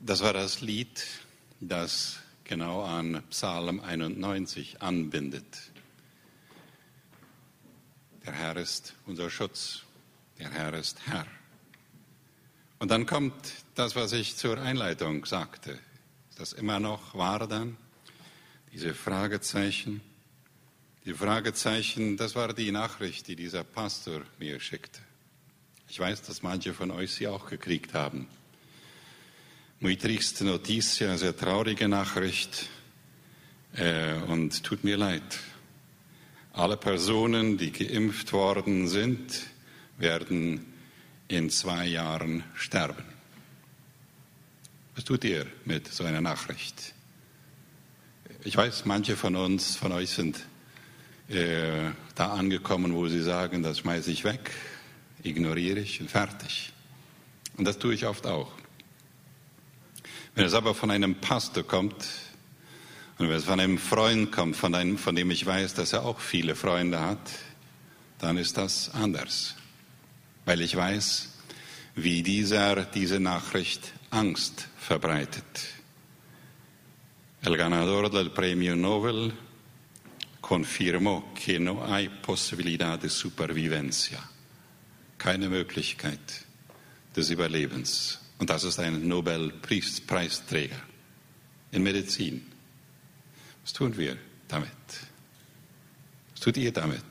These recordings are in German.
Das war das Lied, das genau an Psalm 91 anbindet. Der Herr ist unser Schutz, der Herr ist Herr. Und dann kommt das, was ich zur Einleitung sagte. Ist das immer noch wahr dann? Diese Fragezeichen. Die Fragezeichen, das war die Nachricht, die dieser Pastor mir schickte. Ich weiß, dass manche von euch sie auch gekriegt haben. Muy triste noticia, sehr traurige Nachricht. Äh, und tut mir leid. Alle Personen, die geimpft worden sind, werden in zwei Jahren sterben. Was tut ihr mit so einer Nachricht? Ich weiß, manche von uns, von euch sind äh, da angekommen, wo sie sagen, das schmeiße ich weg, ignoriere ich und fertig. Und das tue ich oft auch. Wenn es aber von einem Pastor kommt und wenn es von einem Freund kommt, von, einem, von dem ich weiß, dass er auch viele Freunde hat, dann ist das anders. Weil ich weiß, wie dieser diese Nachricht Angst verbreitet. El ganador del premio Nobel confirmó que no hay posibilidad de supervivencia. Keine Möglichkeit des Überlebens. Und das ist ein Nobelpreisträger in Medizin. Was tun wir damit? Was tut ihr damit?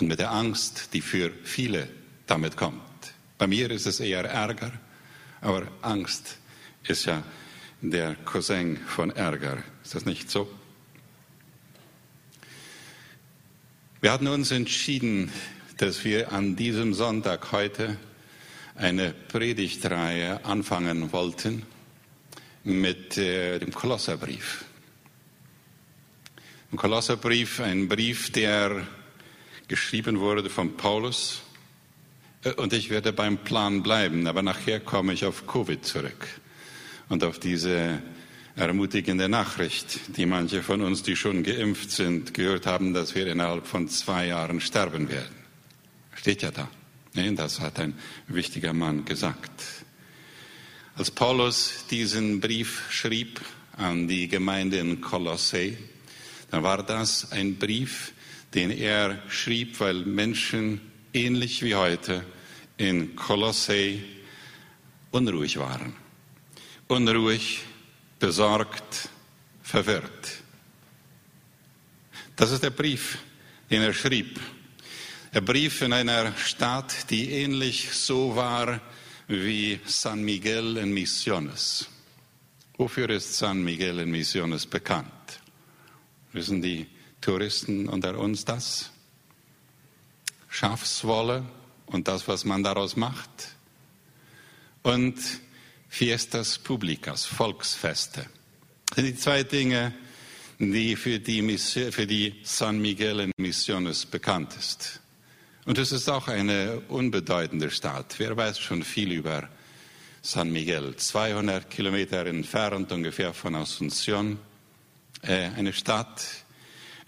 Und mit der Angst, die für viele damit kommt. Bei mir ist es eher Ärger, aber Angst ist ja der Cousin von Ärger. Ist das nicht so? Wir hatten uns entschieden, dass wir an diesem Sonntag heute eine Predigtreihe anfangen wollten mit äh, dem Kolosserbrief. Im Kolosserbrief, ein Brief, der geschrieben wurde von Paulus. Äh, und ich werde beim Plan bleiben, aber nachher komme ich auf Covid zurück und auf diese ermutigende Nachricht, die manche von uns, die schon geimpft sind, gehört haben, dass wir innerhalb von zwei Jahren sterben werden. Steht ja da. Das hat ein wichtiger Mann gesagt. Als Paulus diesen Brief schrieb an die Gemeinde in Kolosse, dann war das ein Brief, den er schrieb, weil Menschen ähnlich wie heute in Kolosse unruhig waren. Unruhig, besorgt, verwirrt. Das ist der Brief, den er schrieb er brief in einer Stadt, die ähnlich so war wie San Miguel in Misiones. Wofür ist San Miguel in Misiones bekannt? Wissen die Touristen unter uns das? Schafswolle und das, was man daraus macht. Und Fiestas Publicas, Volksfeste. Das sind die zwei Dinge, die für die, für die San Miguel in Misiones bekannt ist. Und es ist auch eine unbedeutende Stadt. Wer weiß schon viel über San Miguel? 200 Kilometer entfernt ungefähr von Asunción. Äh, eine Stadt,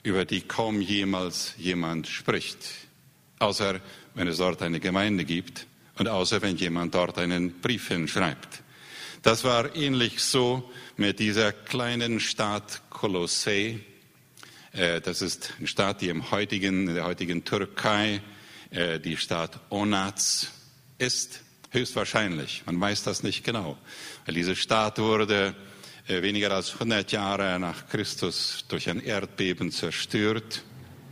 über die kaum jemals jemand spricht. Außer wenn es dort eine Gemeinde gibt und außer wenn jemand dort einen Brief hinschreibt. Das war ähnlich so mit dieser kleinen Stadt Kolossee. Äh, das ist eine Stadt, die im heutigen, in der heutigen Türkei die Stadt Onaz ist. Höchstwahrscheinlich. Man weiß das nicht genau. Weil diese Stadt wurde äh, weniger als 100 Jahre nach Christus durch ein Erdbeben zerstört.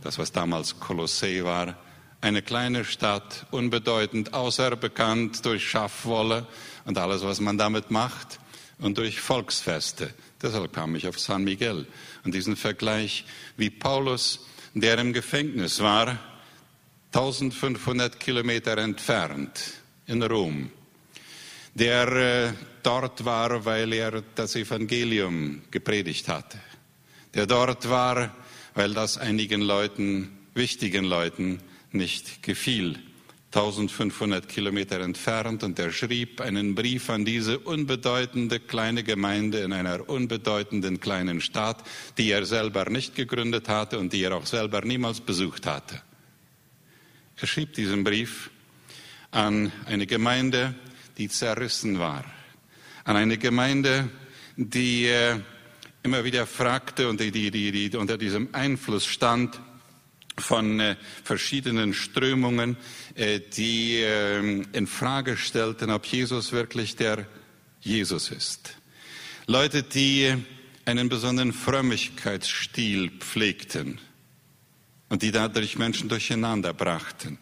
Das, was damals Kolossee war. Eine kleine Stadt, unbedeutend, außer bekannt durch Schafwolle und alles, was man damit macht und durch Volksfeste. Deshalb kam ich auf San Miguel. Und diesen Vergleich, wie Paulus, der im Gefängnis war, 1500 Kilometer entfernt in Rom, der äh, dort war, weil er das Evangelium gepredigt hatte, der dort war, weil das einigen Leuten, wichtigen Leuten nicht gefiel. 1500 Kilometer entfernt und er schrieb einen Brief an diese unbedeutende kleine Gemeinde in einer unbedeutenden kleinen Stadt, die er selber nicht gegründet hatte und die er auch selber niemals besucht hatte. Er schrieb diesen Brief an eine Gemeinde, die zerrissen war. an eine Gemeinde, die äh, immer wieder fragte und die, die, die, die unter diesem Einfluss stand von äh, verschiedenen Strömungen, äh, die äh, in Frage stellten, ob Jesus wirklich der Jesus ist. Leute, die einen besonderen Frömmigkeitsstil pflegten und die dadurch Menschen durcheinander brachten.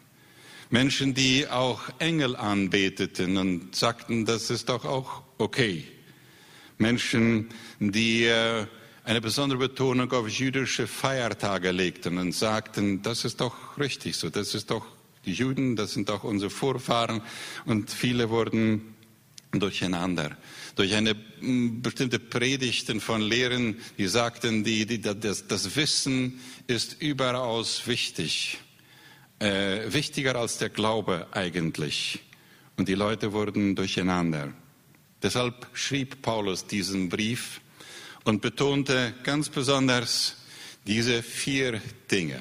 Menschen, die auch Engel anbeteten und sagten, das ist doch auch okay. Menschen, die äh, eine besondere Betonung auf jüdische Feiertage legten und sagten, das ist doch richtig so, das ist doch die Juden, das sind doch unsere Vorfahren und viele wurden durcheinander. Durch eine mm, bestimmte Predigten von Lehren, die sagten, die, die, das, das Wissen ist überaus wichtig, äh, wichtiger als der Glaube eigentlich. Und die Leute wurden durcheinander. Deshalb schrieb Paulus diesen Brief und betonte ganz besonders diese vier Dinge,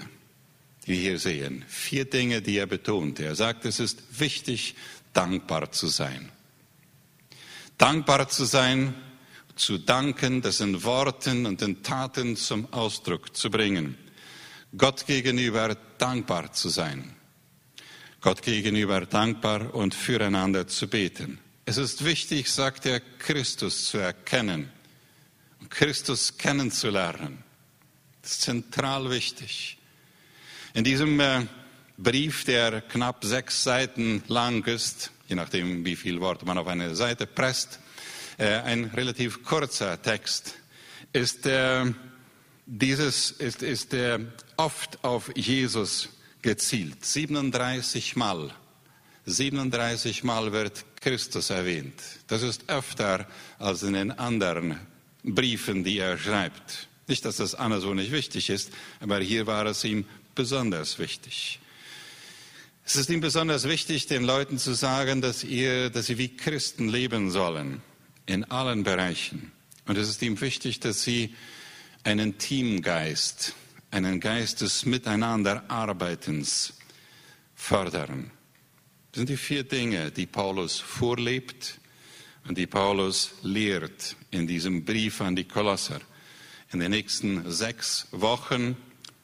die wir hier sehen. Vier Dinge, die er betonte. Er sagt, es ist wichtig, dankbar zu sein. Dankbar zu sein, zu danken, das in Worten und in Taten zum Ausdruck zu bringen. Gott gegenüber dankbar zu sein. Gott gegenüber dankbar und füreinander zu beten. Es ist wichtig, sagt er, Christus zu erkennen, Christus kennenzulernen. Das ist zentral wichtig. In diesem äh, Brief, der knapp sechs Seiten lang ist, je nachdem, wie viel Worte man auf eine Seite presst, äh, ein relativ kurzer Text, ist, äh, dieses, ist, ist äh, oft auf Jesus gezielt. 37 Mal. 37 Mal wird Christus erwähnt. Das ist öfter als in den anderen Briefen, die er schreibt. Nicht, dass das Anna so nicht wichtig ist, aber hier war es ihm besonders wichtig. Es ist ihm besonders wichtig, den Leuten zu sagen, dass, ihr, dass sie wie Christen leben sollen, in allen Bereichen. Und es ist ihm wichtig, dass sie einen Teamgeist, einen Geist des Miteinanderarbeitens fördern. Das sind die vier Dinge, die Paulus vorlebt und die Paulus lehrt in diesem Brief an die Kolosser. In den nächsten sechs Wochen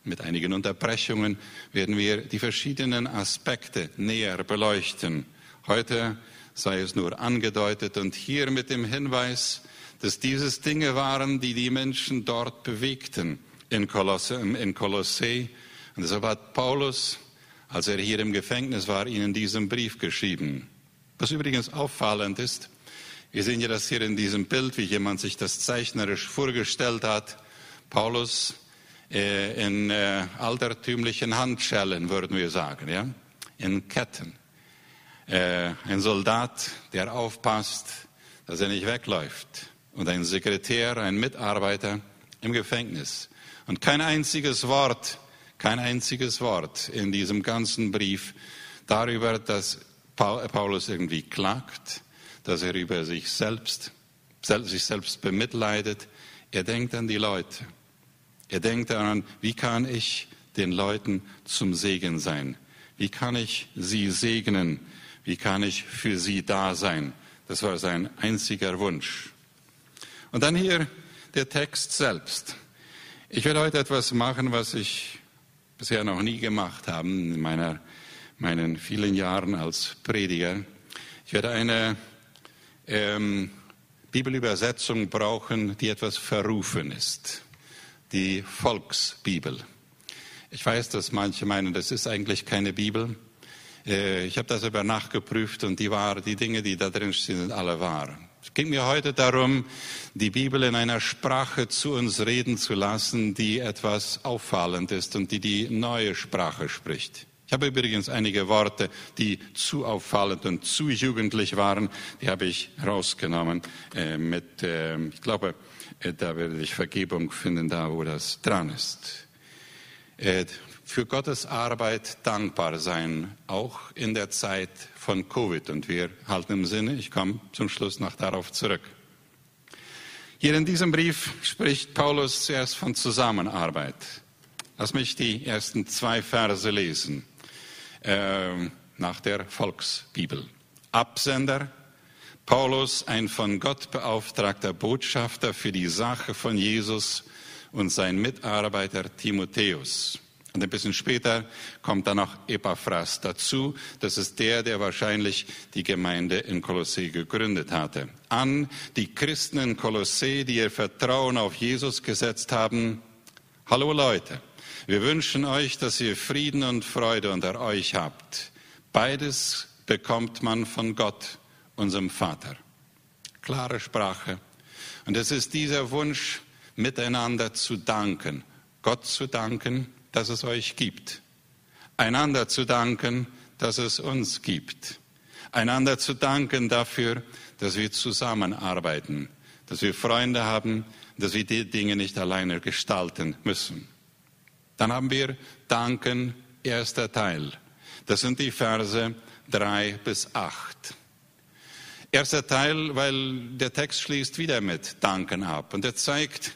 mit einigen Unterbrechungen werden wir die verschiedenen Aspekte näher beleuchten. Heute sei es nur angedeutet und hier mit dem Hinweis, dass dieses Dinge waren, die die Menschen dort bewegten in Kolosse. In Kolosse. Und deshalb hat Paulus, als er hier im Gefängnis war, ihnen diesen Brief geschrieben. Was übrigens auffallend ist, wir sehen ja das hier in diesem Bild, wie jemand sich das zeichnerisch vorgestellt hat. Paulus äh, in äh, altertümlichen Handschellen, würden wir sagen, ja, in Ketten. Äh, ein Soldat, der aufpasst, dass er nicht wegläuft. Und ein Sekretär, ein Mitarbeiter im Gefängnis. Und kein einziges Wort, kein einziges Wort in diesem ganzen Brief darüber, dass Paulus irgendwie klagt, dass er über sich selbst, sich selbst bemitleidet. Er denkt an die Leute. Er denkt daran, wie kann ich den Leuten zum Segen sein? Wie kann ich sie segnen? Wie kann ich für sie da sein? Das war sein einziger Wunsch. Und dann hier der Text selbst. Ich werde heute etwas machen, was ich bisher noch nie gemacht habe in meiner, meinen vielen Jahren als Prediger. Ich werde eine ähm, Bibelübersetzung brauchen, die etwas verrufen ist. Die Volksbibel. Ich weiß, dass manche meinen, das ist eigentlich keine Bibel. Äh, ich habe das aber nachgeprüft und die, war, die Dinge, die da drin stehen, sind alle wahr. Es ging mir heute darum, die Bibel in einer Sprache zu uns reden zu lassen, die etwas auffallend ist und die die neue Sprache spricht. Ich habe übrigens einige Worte, die zu auffallend und zu jugendlich waren, die habe ich rausgenommen. Äh, mit, äh, ich glaube, da werde ich Vergebung finden, da wo das dran ist. Äh, für Gottes Arbeit dankbar sein, auch in der Zeit von Covid. Und wir halten im Sinne, ich komme zum Schluss noch darauf zurück. Hier in diesem Brief spricht Paulus zuerst von Zusammenarbeit. Lass mich die ersten zwei Verse lesen. Ähm, nach der Volksbibel. Absender, Paulus, ein von Gott beauftragter Botschafter für die Sache von Jesus und sein Mitarbeiter Timotheus. Und ein bisschen später kommt dann noch Epaphras dazu. Das ist der, der wahrscheinlich die Gemeinde in Kolossee gegründet hatte. An die Christen in Kolossee, die ihr Vertrauen auf Jesus gesetzt haben. Hallo Leute, wir wünschen euch, dass ihr Frieden und Freude unter euch habt. Beides bekommt man von Gott, unserem Vater. Klare Sprache. Und es ist dieser Wunsch, miteinander zu danken. Gott zu danken dass es euch gibt. Einander zu danken, dass es uns gibt. Einander zu danken dafür, dass wir zusammenarbeiten, dass wir Freunde haben, dass wir die Dinge nicht alleine gestalten müssen. Dann haben wir Danken, erster Teil. Das sind die Verse drei bis acht. Erster Teil, weil der Text schließt wieder mit Danken ab und er zeigt,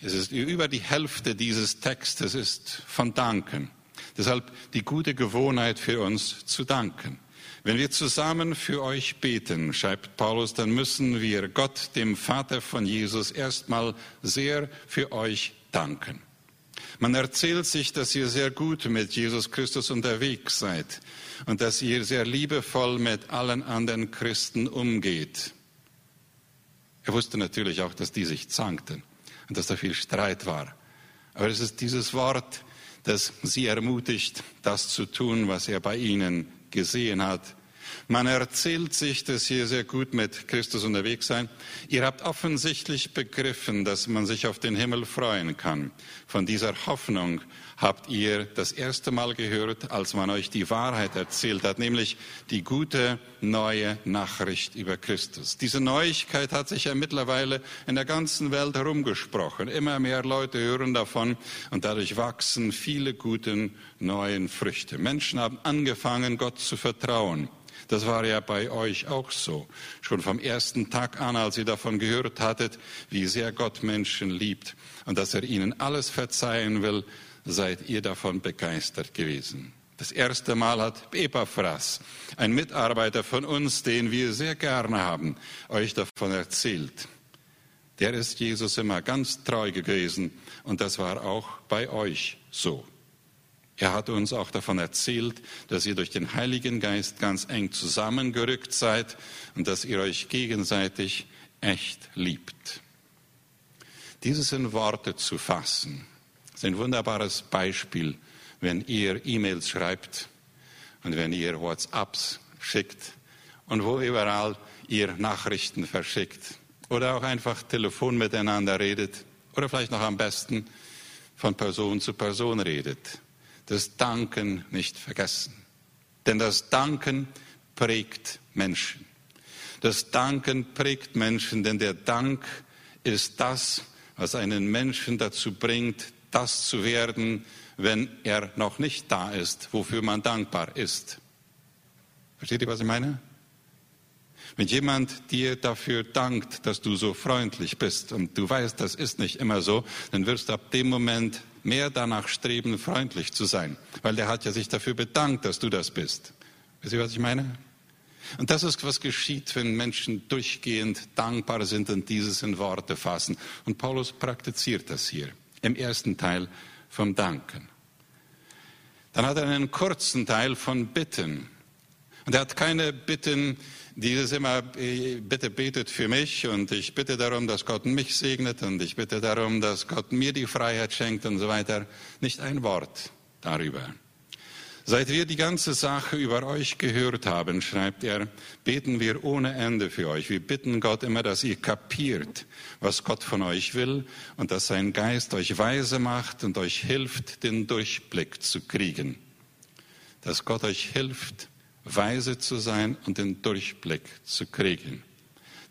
es ist über die Hälfte dieses Textes ist von Danken. Deshalb die gute Gewohnheit für uns zu danken. Wenn wir zusammen für euch beten, schreibt Paulus, dann müssen wir Gott, dem Vater von Jesus, erstmal sehr für euch danken. Man erzählt sich, dass ihr sehr gut mit Jesus Christus unterwegs seid und dass ihr sehr liebevoll mit allen anderen Christen umgeht. Er wusste natürlich auch, dass die sich zankten und dass da viel Streit war. Aber es ist dieses Wort, das sie ermutigt, das zu tun, was er bei ihnen gesehen hat. Man erzählt sich, dass ihr sehr gut mit Christus unterwegs seid. Ihr habt offensichtlich begriffen, dass man sich auf den Himmel freuen kann. Von dieser Hoffnung habt ihr das erste Mal gehört, als man euch die Wahrheit erzählt hat, nämlich die gute neue Nachricht über Christus. Diese Neuigkeit hat sich ja mittlerweile in der ganzen Welt herumgesprochen. Immer mehr Leute hören davon und dadurch wachsen viele gute neuen Früchte. Menschen haben angefangen, Gott zu vertrauen. Das war ja bei euch auch so. Schon vom ersten Tag an, als ihr davon gehört hattet, wie sehr Gott Menschen liebt und dass er ihnen alles verzeihen will, seid ihr davon begeistert gewesen. Das erste Mal hat Epaphras, ein Mitarbeiter von uns, den wir sehr gerne haben, euch davon erzählt. Der ist Jesus immer ganz treu gewesen und das war auch bei euch so. Er hat uns auch davon erzählt, dass ihr durch den Heiligen Geist ganz eng zusammengerückt seid und dass ihr euch gegenseitig echt liebt. Dieses in Worte zu fassen, ist ein wunderbares Beispiel, wenn ihr E-Mails schreibt und wenn ihr WhatsApps schickt und wo überall ihr Nachrichten verschickt oder auch einfach Telefon miteinander redet oder vielleicht noch am besten von Person zu Person redet. Das Danken nicht vergessen. Denn das Danken prägt Menschen. Das Danken prägt Menschen, denn der Dank ist das, was einen Menschen dazu bringt, das zu werden, wenn er noch nicht da ist, wofür man dankbar ist. Versteht ihr, was ich meine? Wenn jemand dir dafür dankt, dass du so freundlich bist und du weißt, das ist nicht immer so, dann wirst du ab dem Moment mehr danach streben, freundlich zu sein, weil der hat ja sich dafür bedankt, dass du das bist. Wisst ihr, was ich meine? Und das ist, was geschieht, wenn Menschen durchgehend dankbar sind und dieses in Worte fassen. Und Paulus praktiziert das hier im ersten Teil vom Danken. Dann hat er einen kurzen Teil von Bitten. Und er hat keine Bitten, dieses immer, bitte betet für mich und ich bitte darum, dass Gott mich segnet und ich bitte darum, dass Gott mir die Freiheit schenkt und so weiter. Nicht ein Wort darüber. Seit wir die ganze Sache über euch gehört haben, schreibt er, beten wir ohne Ende für euch. Wir bitten Gott immer, dass ihr kapiert, was Gott von euch will und dass sein Geist euch weise macht und euch hilft, den Durchblick zu kriegen. Dass Gott euch hilft, weise zu sein und den Durchblick zu kriegen.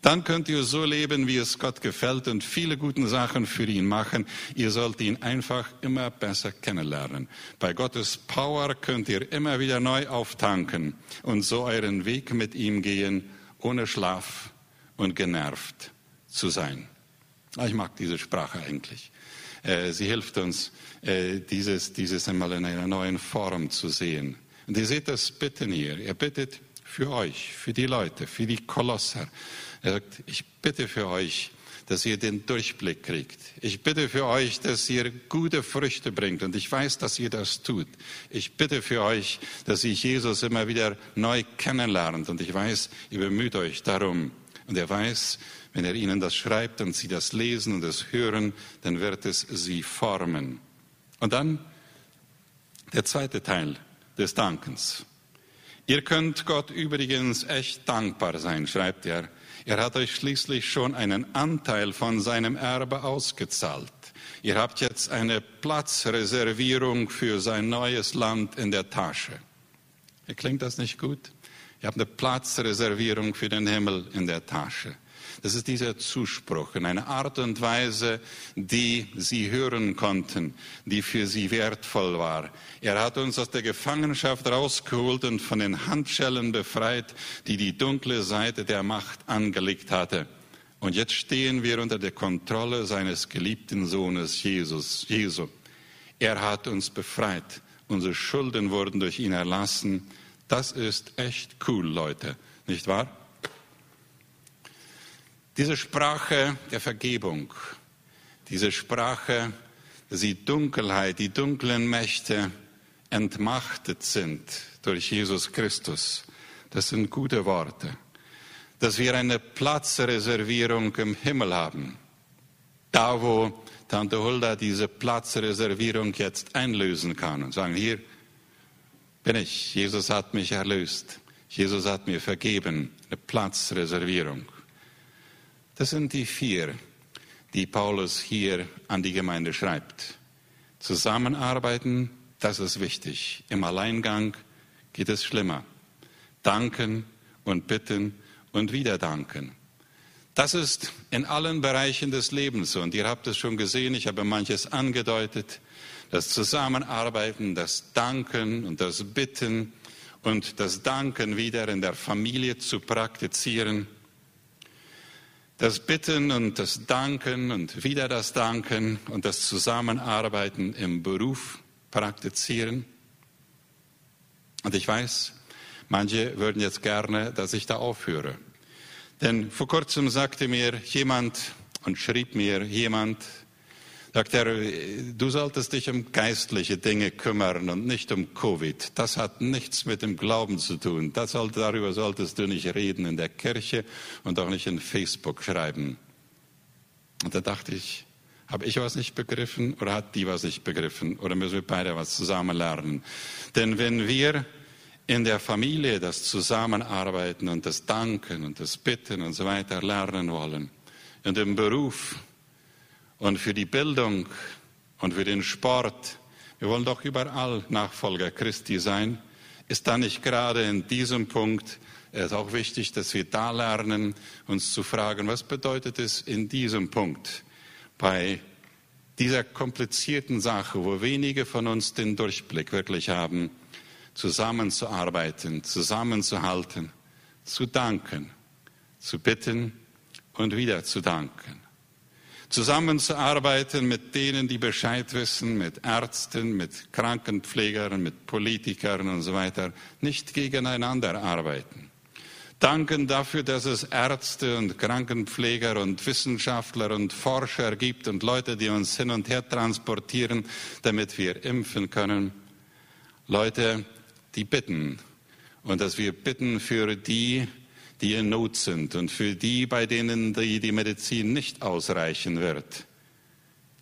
Dann könnt ihr so leben, wie es Gott gefällt und viele gute Sachen für ihn machen. Ihr sollt ihn einfach immer besser kennenlernen. Bei Gottes Power könnt ihr immer wieder neu auftanken und so euren Weg mit ihm gehen, ohne Schlaf und genervt zu sein. Ah, ich mag diese Sprache eigentlich. Äh, sie hilft uns, äh, dieses, dieses einmal in einer neuen Form zu sehen. Und ihr seht das Bitten hier. Er bittet für euch, für die Leute, für die Kolosser. Er sagt, ich bitte für euch, dass ihr den Durchblick kriegt. Ich bitte für euch, dass ihr gute Früchte bringt. Und ich weiß, dass ihr das tut. Ich bitte für euch, dass ihr Jesus immer wieder neu kennenlernt. Und ich weiß, ihr bemüht euch darum. Und er weiß, wenn er ihnen das schreibt und sie das lesen und es hören, dann wird es sie formen. Und dann der zweite Teil des Dankens. Ihr könnt Gott übrigens echt dankbar sein, schreibt er. Er hat euch schließlich schon einen Anteil von seinem Erbe ausgezahlt. Ihr habt jetzt eine Platzreservierung für sein neues Land in der Tasche. Klingt das nicht gut? Ihr habt eine Platzreservierung für den Himmel in der Tasche. Das ist dieser Zuspruch in einer Art und Weise, die sie hören konnten, die für sie wertvoll war. Er hat uns aus der Gefangenschaft rausgeholt und von den Handschellen befreit, die die dunkle Seite der Macht angelegt hatte. Und jetzt stehen wir unter der Kontrolle seines geliebten Sohnes Jesus, Jesu. Er hat uns befreit. Unsere Schulden wurden durch ihn erlassen. Das ist echt cool, Leute, nicht wahr? Diese Sprache der Vergebung, diese Sprache, dass die Dunkelheit, die dunklen Mächte entmachtet sind durch Jesus Christus, das sind gute Worte. Dass wir eine Platzreservierung im Himmel haben, da wo Tante Hulda diese Platzreservierung jetzt einlösen kann und sagen, hier bin ich, Jesus hat mich erlöst, Jesus hat mir vergeben, eine Platzreservierung. Das sind die vier, die Paulus hier an die Gemeinde schreibt. Zusammenarbeiten, das ist wichtig. Im Alleingang geht es schlimmer. Danken und bitten und wieder danken. Das ist in allen Bereichen des Lebens. Und ihr habt es schon gesehen, ich habe manches angedeutet. Das Zusammenarbeiten, das Danken und das Bitten und das Danken wieder in der Familie zu praktizieren das Bitten und das Danken und wieder das Danken und das Zusammenarbeiten im Beruf praktizieren. Und ich weiß, manche würden jetzt gerne, dass ich da aufhöre. Denn vor kurzem sagte mir jemand und schrieb mir jemand, sagt er, du solltest dich um geistliche Dinge kümmern und nicht um Covid. Das hat nichts mit dem Glauben zu tun. Das soll, darüber solltest du nicht reden in der Kirche und auch nicht in Facebook schreiben. Und da dachte ich, habe ich was nicht begriffen oder hat die was nicht begriffen? Oder müssen wir beide was zusammen lernen? Denn wenn wir in der Familie das Zusammenarbeiten und das Danken und das Bitten und so weiter lernen wollen, und im Beruf und für die Bildung und für den Sport. Wir wollen doch überall Nachfolger Christi sein. Ist da nicht gerade in diesem Punkt es auch wichtig, dass wir da lernen, uns zu fragen, was bedeutet es in diesem Punkt bei dieser komplizierten Sache, wo wenige von uns den Durchblick wirklich haben, zusammenzuarbeiten, zusammenzuhalten, zu danken, zu bitten und wieder zu danken zusammenzuarbeiten mit denen, die Bescheid wissen, mit Ärzten, mit Krankenpflegern, mit Politikern und so weiter, nicht gegeneinander arbeiten. Danken dafür, dass es Ärzte und Krankenpfleger und Wissenschaftler und Forscher gibt und Leute, die uns hin und her transportieren, damit wir impfen können. Leute, die bitten und dass wir bitten für die, die in Not sind und für die, bei denen die, die Medizin nicht ausreichen wird.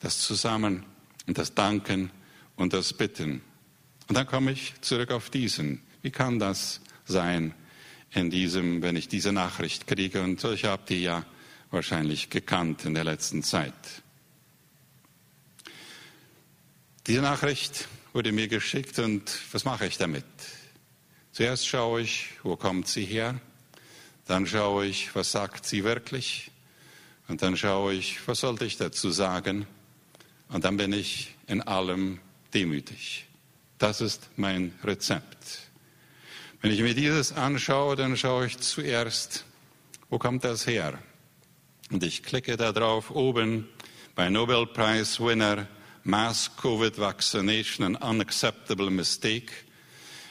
Das Zusammen und das Danken und das Bitten. Und dann komme ich zurück auf diesen. Wie kann das sein in diesem, wenn ich diese Nachricht kriege? Und ich habe die ja wahrscheinlich gekannt in der letzten Zeit. Diese Nachricht wurde mir geschickt und was mache ich damit? Zuerst schaue ich, wo kommt sie her? Dann schaue ich, was sagt sie wirklich? Und dann schaue ich, was sollte ich dazu sagen? Und dann bin ich in allem demütig. Das ist mein Rezept. Wenn ich mir dieses anschaue, dann schaue ich zuerst, wo kommt das her? Und ich klicke da drauf oben bei Nobel Prize Winner Mass Covid Vaccination an Unacceptable Mistake.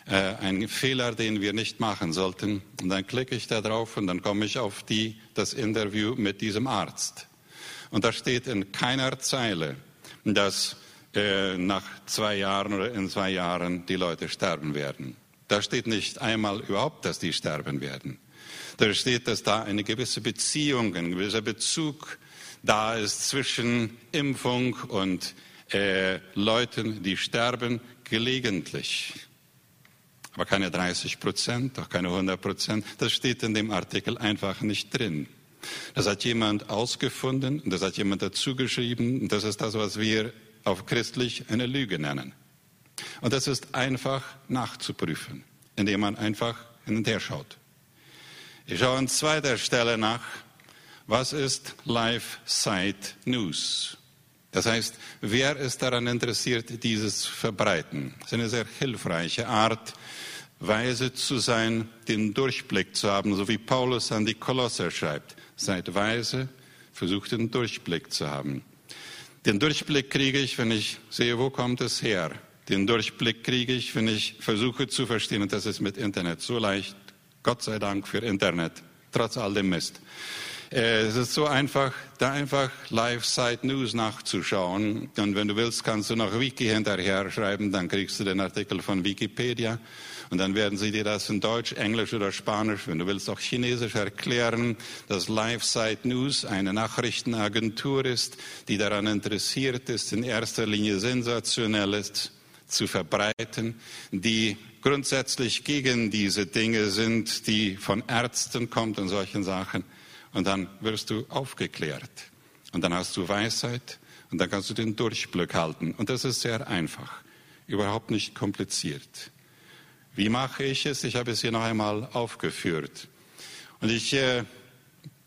Äh, ein Fehler, den wir nicht machen sollten. Und dann klicke ich da drauf und dann komme ich auf die, das Interview mit diesem Arzt. Und da steht in keiner Zeile, dass äh, nach zwei Jahren oder in zwei Jahren die Leute sterben werden. Da steht nicht einmal überhaupt, dass die sterben werden. Da steht, dass da eine gewisse Beziehung, ein gewisser Bezug da ist zwischen Impfung und äh, Leuten, die sterben gelegentlich. Aber keine 30 Prozent, auch keine 100 Prozent. Das steht in dem Artikel einfach nicht drin. Das hat jemand ausgefunden, das hat jemand dazu geschrieben. Das ist das, was wir auf christlich eine Lüge nennen. Und das ist einfach nachzuprüfen, indem man einfach hin und her schaut. Ich schaue an zweiter Stelle nach, was ist Live Site News? Das heißt, wer ist daran interessiert, dieses zu verbreiten? Das ist eine sehr hilfreiche Art, weise zu sein, den Durchblick zu haben, so wie Paulus an die Kolosser schreibt. Seid weise, versucht den Durchblick zu haben. Den Durchblick kriege ich, wenn ich sehe, wo kommt es her. Den Durchblick kriege ich, wenn ich versuche zu verstehen, und das ist mit Internet so leicht. Gott sei Dank für Internet, trotz all dem Mist. Es ist so einfach, da einfach Live-Site News nachzuschauen. Und wenn du willst, kannst du noch Wiki hinterher schreiben, dann kriegst du den Artikel von Wikipedia. Und dann werden sie dir das in Deutsch, Englisch oder Spanisch, wenn du willst, auch Chinesisch erklären, dass Live-Site News eine Nachrichtenagentur ist, die daran interessiert ist, in erster Linie Sensationelles zu verbreiten, die grundsätzlich gegen diese Dinge sind, die von Ärzten kommt und solchen Sachen. Und dann wirst du aufgeklärt. Und dann hast du Weisheit und dann kannst du den Durchblick halten. Und das ist sehr einfach, überhaupt nicht kompliziert. Wie mache ich es? Ich habe es hier noch einmal aufgeführt. Und ich äh,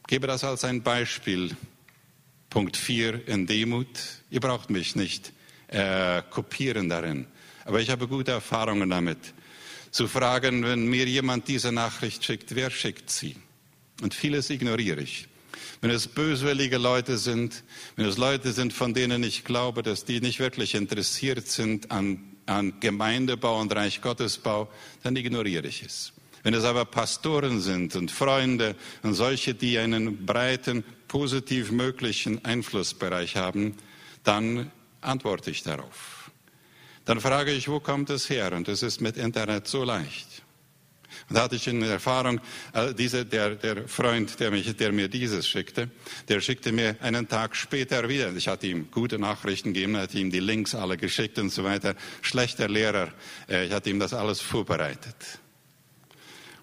gebe das als ein Beispiel. Punkt 4 in Demut. Ihr braucht mich nicht äh, kopieren darin. Aber ich habe gute Erfahrungen damit. Zu fragen, wenn mir jemand diese Nachricht schickt, wer schickt sie? Und vieles ignoriere ich. Wenn es böswillige Leute sind, wenn es Leute sind, von denen ich glaube, dass die nicht wirklich interessiert sind an, an Gemeindebau und Reich Gottesbau, dann ignoriere ich es. Wenn es aber Pastoren sind und Freunde und solche, die einen breiten, positiv möglichen Einflussbereich haben, dann antworte ich darauf. Dann frage ich, wo kommt es her? Und es ist mit Internet so leicht. Und da hatte ich eine Erfahrung, äh, diese, der, der Freund, der, mich, der mir dieses schickte, der schickte mir einen Tag später wieder. Ich hatte ihm gute Nachrichten gegeben, hatte ihm die Links alle geschickt und so weiter. Schlechter Lehrer, äh, ich hatte ihm das alles vorbereitet.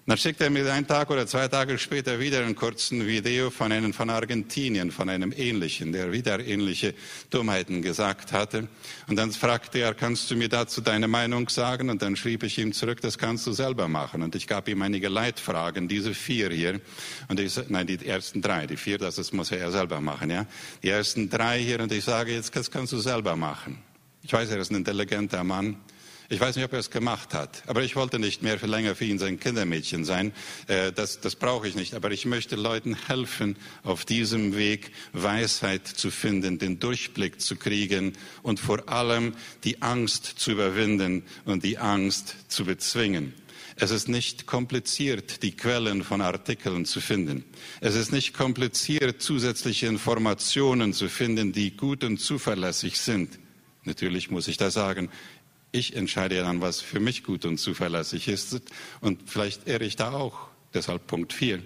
Dann schickt er mir einen Tag oder zwei Tage später wieder einen kurzen Video von einem von Argentinien, von einem ähnlichen, der wieder ähnliche Dummheiten gesagt hatte. Und dann fragte er, kannst du mir dazu deine Meinung sagen? Und dann schrieb ich ihm zurück, das kannst du selber machen. Und ich gab ihm einige Leitfragen, diese vier hier. Und ich, nein, die ersten drei, die vier, das ist, muss er selber machen, ja. Die ersten drei hier. Und ich sage, jetzt, das kannst du selber machen. Ich weiß, er ist ein intelligenter Mann. Ich weiß nicht, ob er es gemacht hat, aber ich wollte nicht mehr für länger für ihn sein Kindermädchen sein. Äh, das, das brauche ich nicht. Aber ich möchte Leuten helfen, auf diesem Weg Weisheit zu finden, den Durchblick zu kriegen und vor allem die Angst zu überwinden und die Angst zu bezwingen. Es ist nicht kompliziert, die Quellen von Artikeln zu finden. Es ist nicht kompliziert, zusätzliche Informationen zu finden, die gut und zuverlässig sind. Natürlich muss ich da sagen, ich entscheide dann, was für mich gut und zuverlässig ist. Und vielleicht irre ich da auch. Deshalb Punkt 4.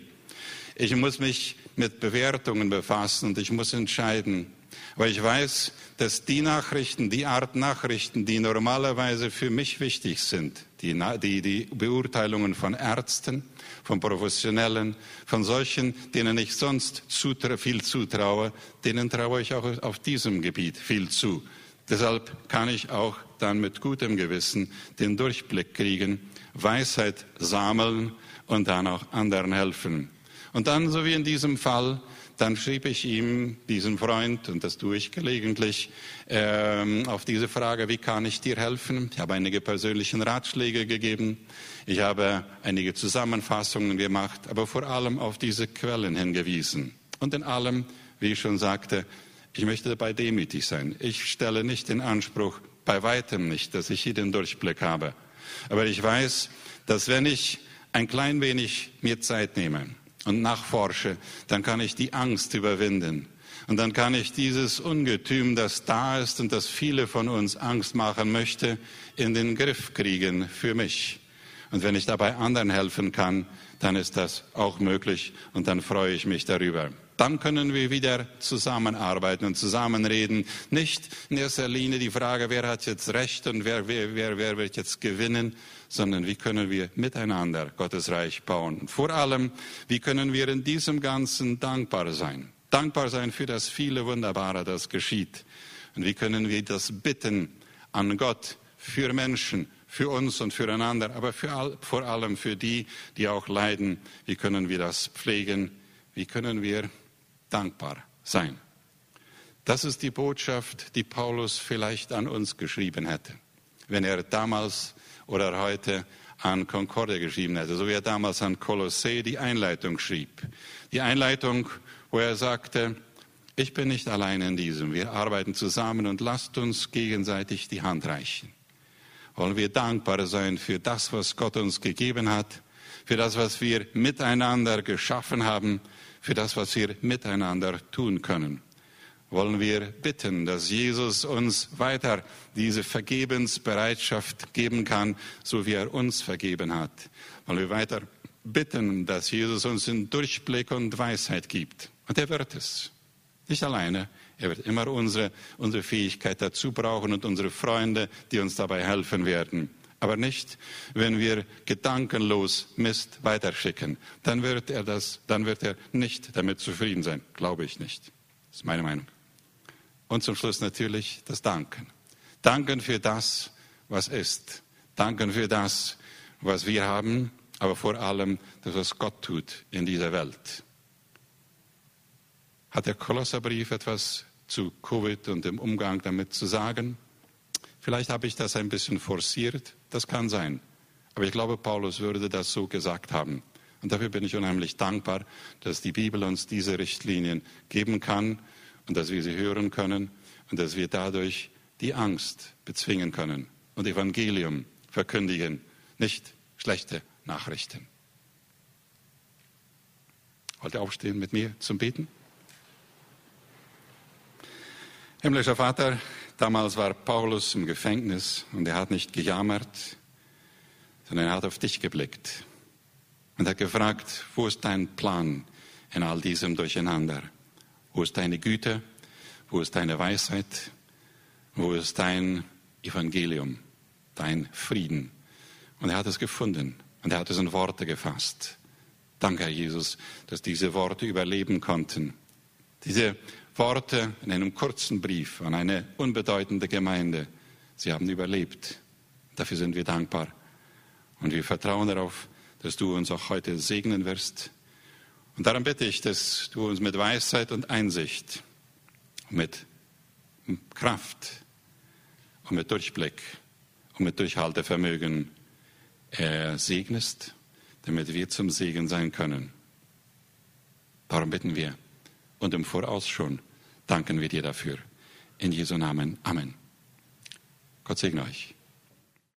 Ich muss mich mit Bewertungen befassen und ich muss entscheiden, weil ich weiß, dass die Nachrichten, die Art Nachrichten, die normalerweise für mich wichtig sind, die, die, die Beurteilungen von Ärzten, von Professionellen, von solchen, denen ich sonst zutra viel zutraue, denen traue ich auch auf diesem Gebiet viel zu. Deshalb kann ich auch dann mit gutem Gewissen den Durchblick kriegen, Weisheit sammeln und dann auch anderen helfen. Und dann, so wie in diesem Fall, dann schrieb ich ihm, diesem Freund, und das tue ich gelegentlich, ähm, auf diese Frage, wie kann ich dir helfen? Ich habe einige persönliche Ratschläge gegeben, ich habe einige Zusammenfassungen gemacht, aber vor allem auf diese Quellen hingewiesen. Und in allem, wie ich schon sagte, ich möchte dabei demütig sein. Ich stelle nicht den Anspruch, bei weitem nicht, dass ich hier den Durchblick habe. Aber ich weiß, dass wenn ich ein klein wenig mir Zeit nehme und nachforsche, dann kann ich die Angst überwinden. Und dann kann ich dieses Ungetüm, das da ist und das viele von uns Angst machen möchte, in den Griff kriegen für mich. Und wenn ich dabei anderen helfen kann, dann ist das auch möglich und dann freue ich mich darüber. Dann können wir wieder zusammenarbeiten und zusammenreden. Nicht in erster Linie die Frage, wer hat jetzt Recht und wer, wer, wer, wer wird jetzt gewinnen, sondern wie können wir miteinander Gottes Reich bauen. Vor allem, wie können wir in diesem Ganzen dankbar sein. Dankbar sein für das viele Wunderbare, das geschieht. Und wie können wir das bitten an Gott für Menschen, für uns und füreinander, aber für all, vor allem für die, die auch leiden. Wie können wir das pflegen? Wie können wir dankbar sein? Das ist die Botschaft, die Paulus vielleicht an uns geschrieben hätte, wenn er damals oder heute an Concordia geschrieben hätte, so wie er damals an Kolossee die Einleitung schrieb. Die Einleitung, wo er sagte, ich bin nicht allein in diesem, wir arbeiten zusammen und lasst uns gegenseitig die Hand reichen wollen wir dankbar sein für das, was Gott uns gegeben hat, für das, was wir miteinander geschaffen haben, für das, was wir miteinander tun können. Wollen wir bitten, dass Jesus uns weiter diese Vergebensbereitschaft geben kann, so wie er uns vergeben hat. Wollen wir weiter bitten, dass Jesus uns den Durchblick und Weisheit gibt. Und er wird es. Nicht alleine, er wird immer unsere, unsere Fähigkeit dazu brauchen und unsere Freunde, die uns dabei helfen werden. Aber nicht, wenn wir gedankenlos Mist weiterschicken. Dann wird er das, dann wird er nicht damit zufrieden sein. Glaube ich nicht. Das ist meine Meinung. Und zum Schluss natürlich das Danken. Danken für das, was ist. Danken für das, was wir haben, aber vor allem das, was Gott tut in dieser Welt. Hat der Kolosserbrief etwas zu Covid und dem Umgang damit zu sagen. Vielleicht habe ich das ein bisschen forciert, das kann sein. Aber ich glaube, Paulus würde das so gesagt haben. Und dafür bin ich unheimlich dankbar, dass die Bibel uns diese Richtlinien geben kann und dass wir sie hören können und dass wir dadurch die Angst bezwingen können und Evangelium verkündigen, nicht schlechte Nachrichten. Wollt ihr aufstehen mit mir zum Beten? Himmlischer Vater, damals war Paulus im Gefängnis und er hat nicht gejammert, sondern er hat auf dich geblickt und hat gefragt, wo ist dein Plan in all diesem Durcheinander? Wo ist deine Güte? Wo ist deine Weisheit? Wo ist dein Evangelium, dein Frieden? Und er hat es gefunden und er hat es in Worte gefasst. Danke, Herr Jesus, dass diese Worte überleben konnten. Diese Worte in einem kurzen Brief an eine unbedeutende Gemeinde. Sie haben überlebt. Dafür sind wir dankbar. Und wir vertrauen darauf, dass du uns auch heute segnen wirst. Und darum bitte ich, dass du uns mit Weisheit und Einsicht, mit Kraft und mit Durchblick und mit Durchhaltevermögen äh, segnest, damit wir zum Segen sein können. Darum bitten wir und im Voraus schon danken wir dir dafür. In Jesu Namen. Amen. Gott segne euch.